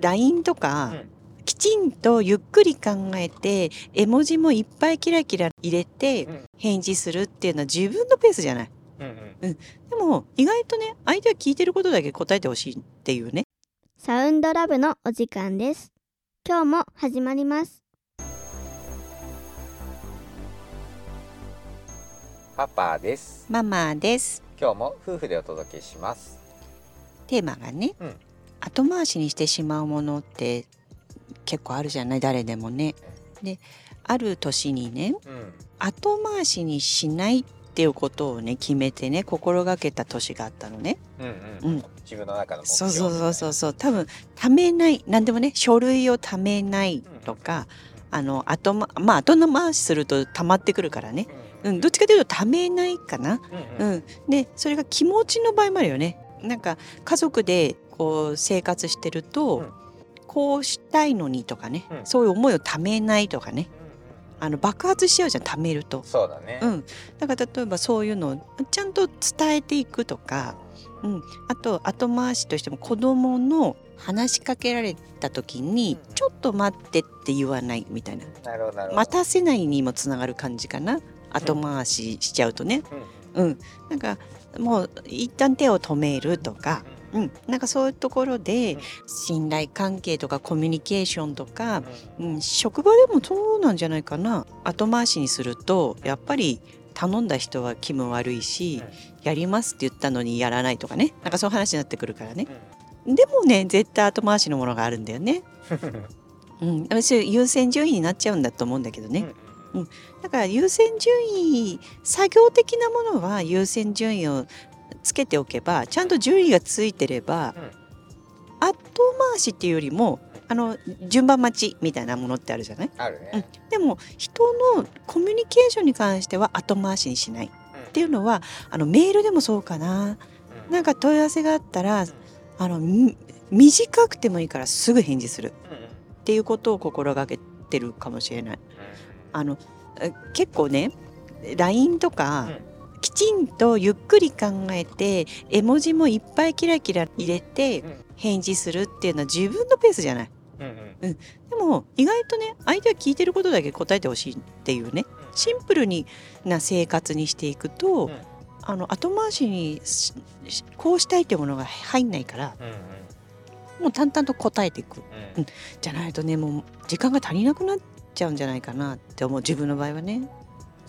LINE とか、うんきちんとゆっくり考えて絵文字もいっぱいキラキラ入れてうん返事するっていうのは自分のペースじゃない。うんうんでも意外とね相手は聞いてることだけ答えてほしいっていうね。サウンドラブのお時間です。今日も始まります。パパですママです。今日も夫婦でお届けしますテーマがね、うん後回しにしてしまうものって結構あるじゃない？誰でもね。である年にねうん。後回しにしないっていうことをね決めてね心がけた年があったのね。うんうん。うん、自分の中の目そう標そうそうそうそう。多分貯めない何でもね書類を貯めないとか、あの後ままあ後回しすると溜まってくるからね、うん、どっちかというと貯めないかな。うんうん。うん、でそれが気持ちの場合もあるよね。なんか家族でこう生活してると、うん。こうしたいのにとかね、うん。そういう思いをためないとかねあの爆発しちゃうじゃんためると。そうだね。うん、だから例えばそういうのをちゃんと伝えていくとか、うん、あと後回しとしても子供の話しかけられた時にうん「ちょっと待って」って言わないみたいな。待たせないにもつながる感じかな。後回ししちゃうとね。うん、なんかもう一旦手を止めるとか、うん、なんかそういうところでうん。信頼関係とかコミュニケーションとかうん、うん。うん、職場でもそうなんじゃないかな。後回しにするとやっぱり頼んだ人は気分悪いし、やりますって言ったのにやらないとかね。なんかそういう話になってくるからね。でもね絶対後回しのものがあるんだよね。うん、私優先順位になっちゃうんだと思うんだけどね。だから優先順位作業的なものは優先順位をつけておけばちゃんと順位がついてれば、後回しっていうよりもあの順番待ちみたいなものってあるじゃない？あるね。でも人のコミュニケーションに関しては後回しにしない。っていうのはあのメールでもそうかな。なんか問い合わせがあったらあのみ短くてもいいからすぐ返事する。っていうことを心がけてるかもしれない。あのえ結構ね LINE とか、きちんとゆっくり考えて絵文字もいっぱいキラキラ入れてうん。返事するっていうのは自分のペースじゃない。でも意外とね相手は聞いてることだけ答えてほしいっていうね。シンプルにな生活にしていくと、うん。あの後回しにこうしたいっていうものが入んないからもう淡々と答えていく。じゃないとねもう時間が足りなくなっちゃうんじゃないかなって思う。自分の場合はね。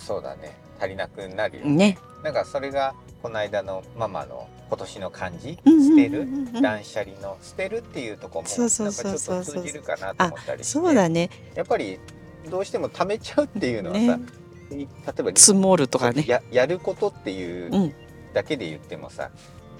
そうだね。足りなくなるよね。なんかそれがこの間のママの今年の漢字うんうんうんうん捨てる？断捨離の捨てるっていうところもなんかちょっと通じるかなと思ったりして。そうだね。やっぱりどうしても貯めちゃうっていうのはさ、ね。例えば積もるとかね。ややることっていううん。だけで言ってもさ、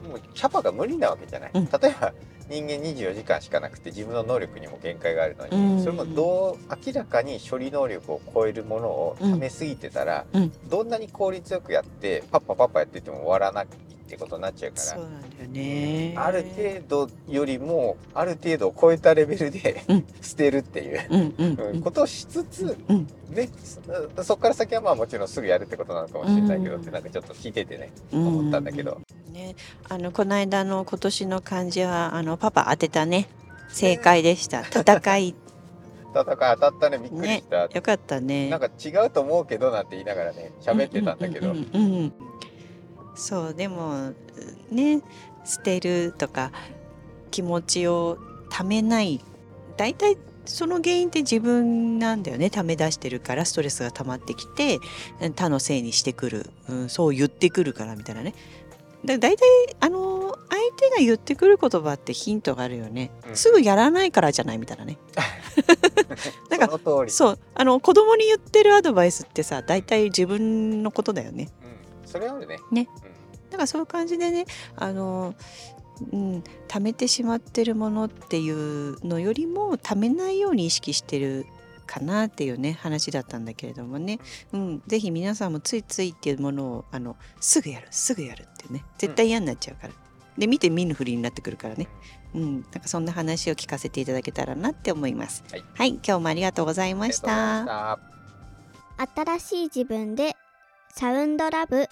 もうキャパが無理なわけじゃない、うん。例えば人間24時間しかなくて自分の能力にも限界があるのに、うん。それもどう明らかに処理能力を超えるものを貯めすぎてたら、うん。どんなに効率よくやってパッパパッパやってても終わらないってことになっちゃうから。そうなんだよね。ある程度よりもある程度を超えたレベルで、うん。捨てるっていう、うんことをしつつ、うん。ね、そそこから先はまあもちろんすぐやるってことなのかもしれないけど、うん。ってなんかちょっと聞いててねうん。思ったんだけど、ね、あのこの間の今年の漢字はあのパパ当てたね。正解でした。戦い。戦い当たったね。びっくりした、よかったね。なんか違うと思うけどなんて言いながらね喋ってたんだけど、うんうんうんうんそうでもね捨てるとか気持ちをためない大体その原因って自分なんだよね。ため出してるからストレスが溜まってきて他のせいにしてくる、うん、そう言ってくるからみたいなね。だ大体あの相手が言ってくる言葉ってヒントがあるよね、うん。すぐやらないからじゃないみたいなね。なんかそうあの子供に言ってるアドバイスってさ大体自分のことだよね。うん、それはあるね。ね。だからそういう感じでねあの、うん、貯めてしまってるものっていうのよりも貯めないように意識してるかなっていうね話だったんだけれどもね、うん、ぜひ皆さんもついついっていうものをあのすぐやるすぐやるってね。絶対嫌になっちゃうから、で見て見ぬふりになってくるからね、うん、なんかそんな話を聞かせていただけたらなって思います。はい。はい、今日もありがとうございました。し。た。新しい自分でサウンドラブ。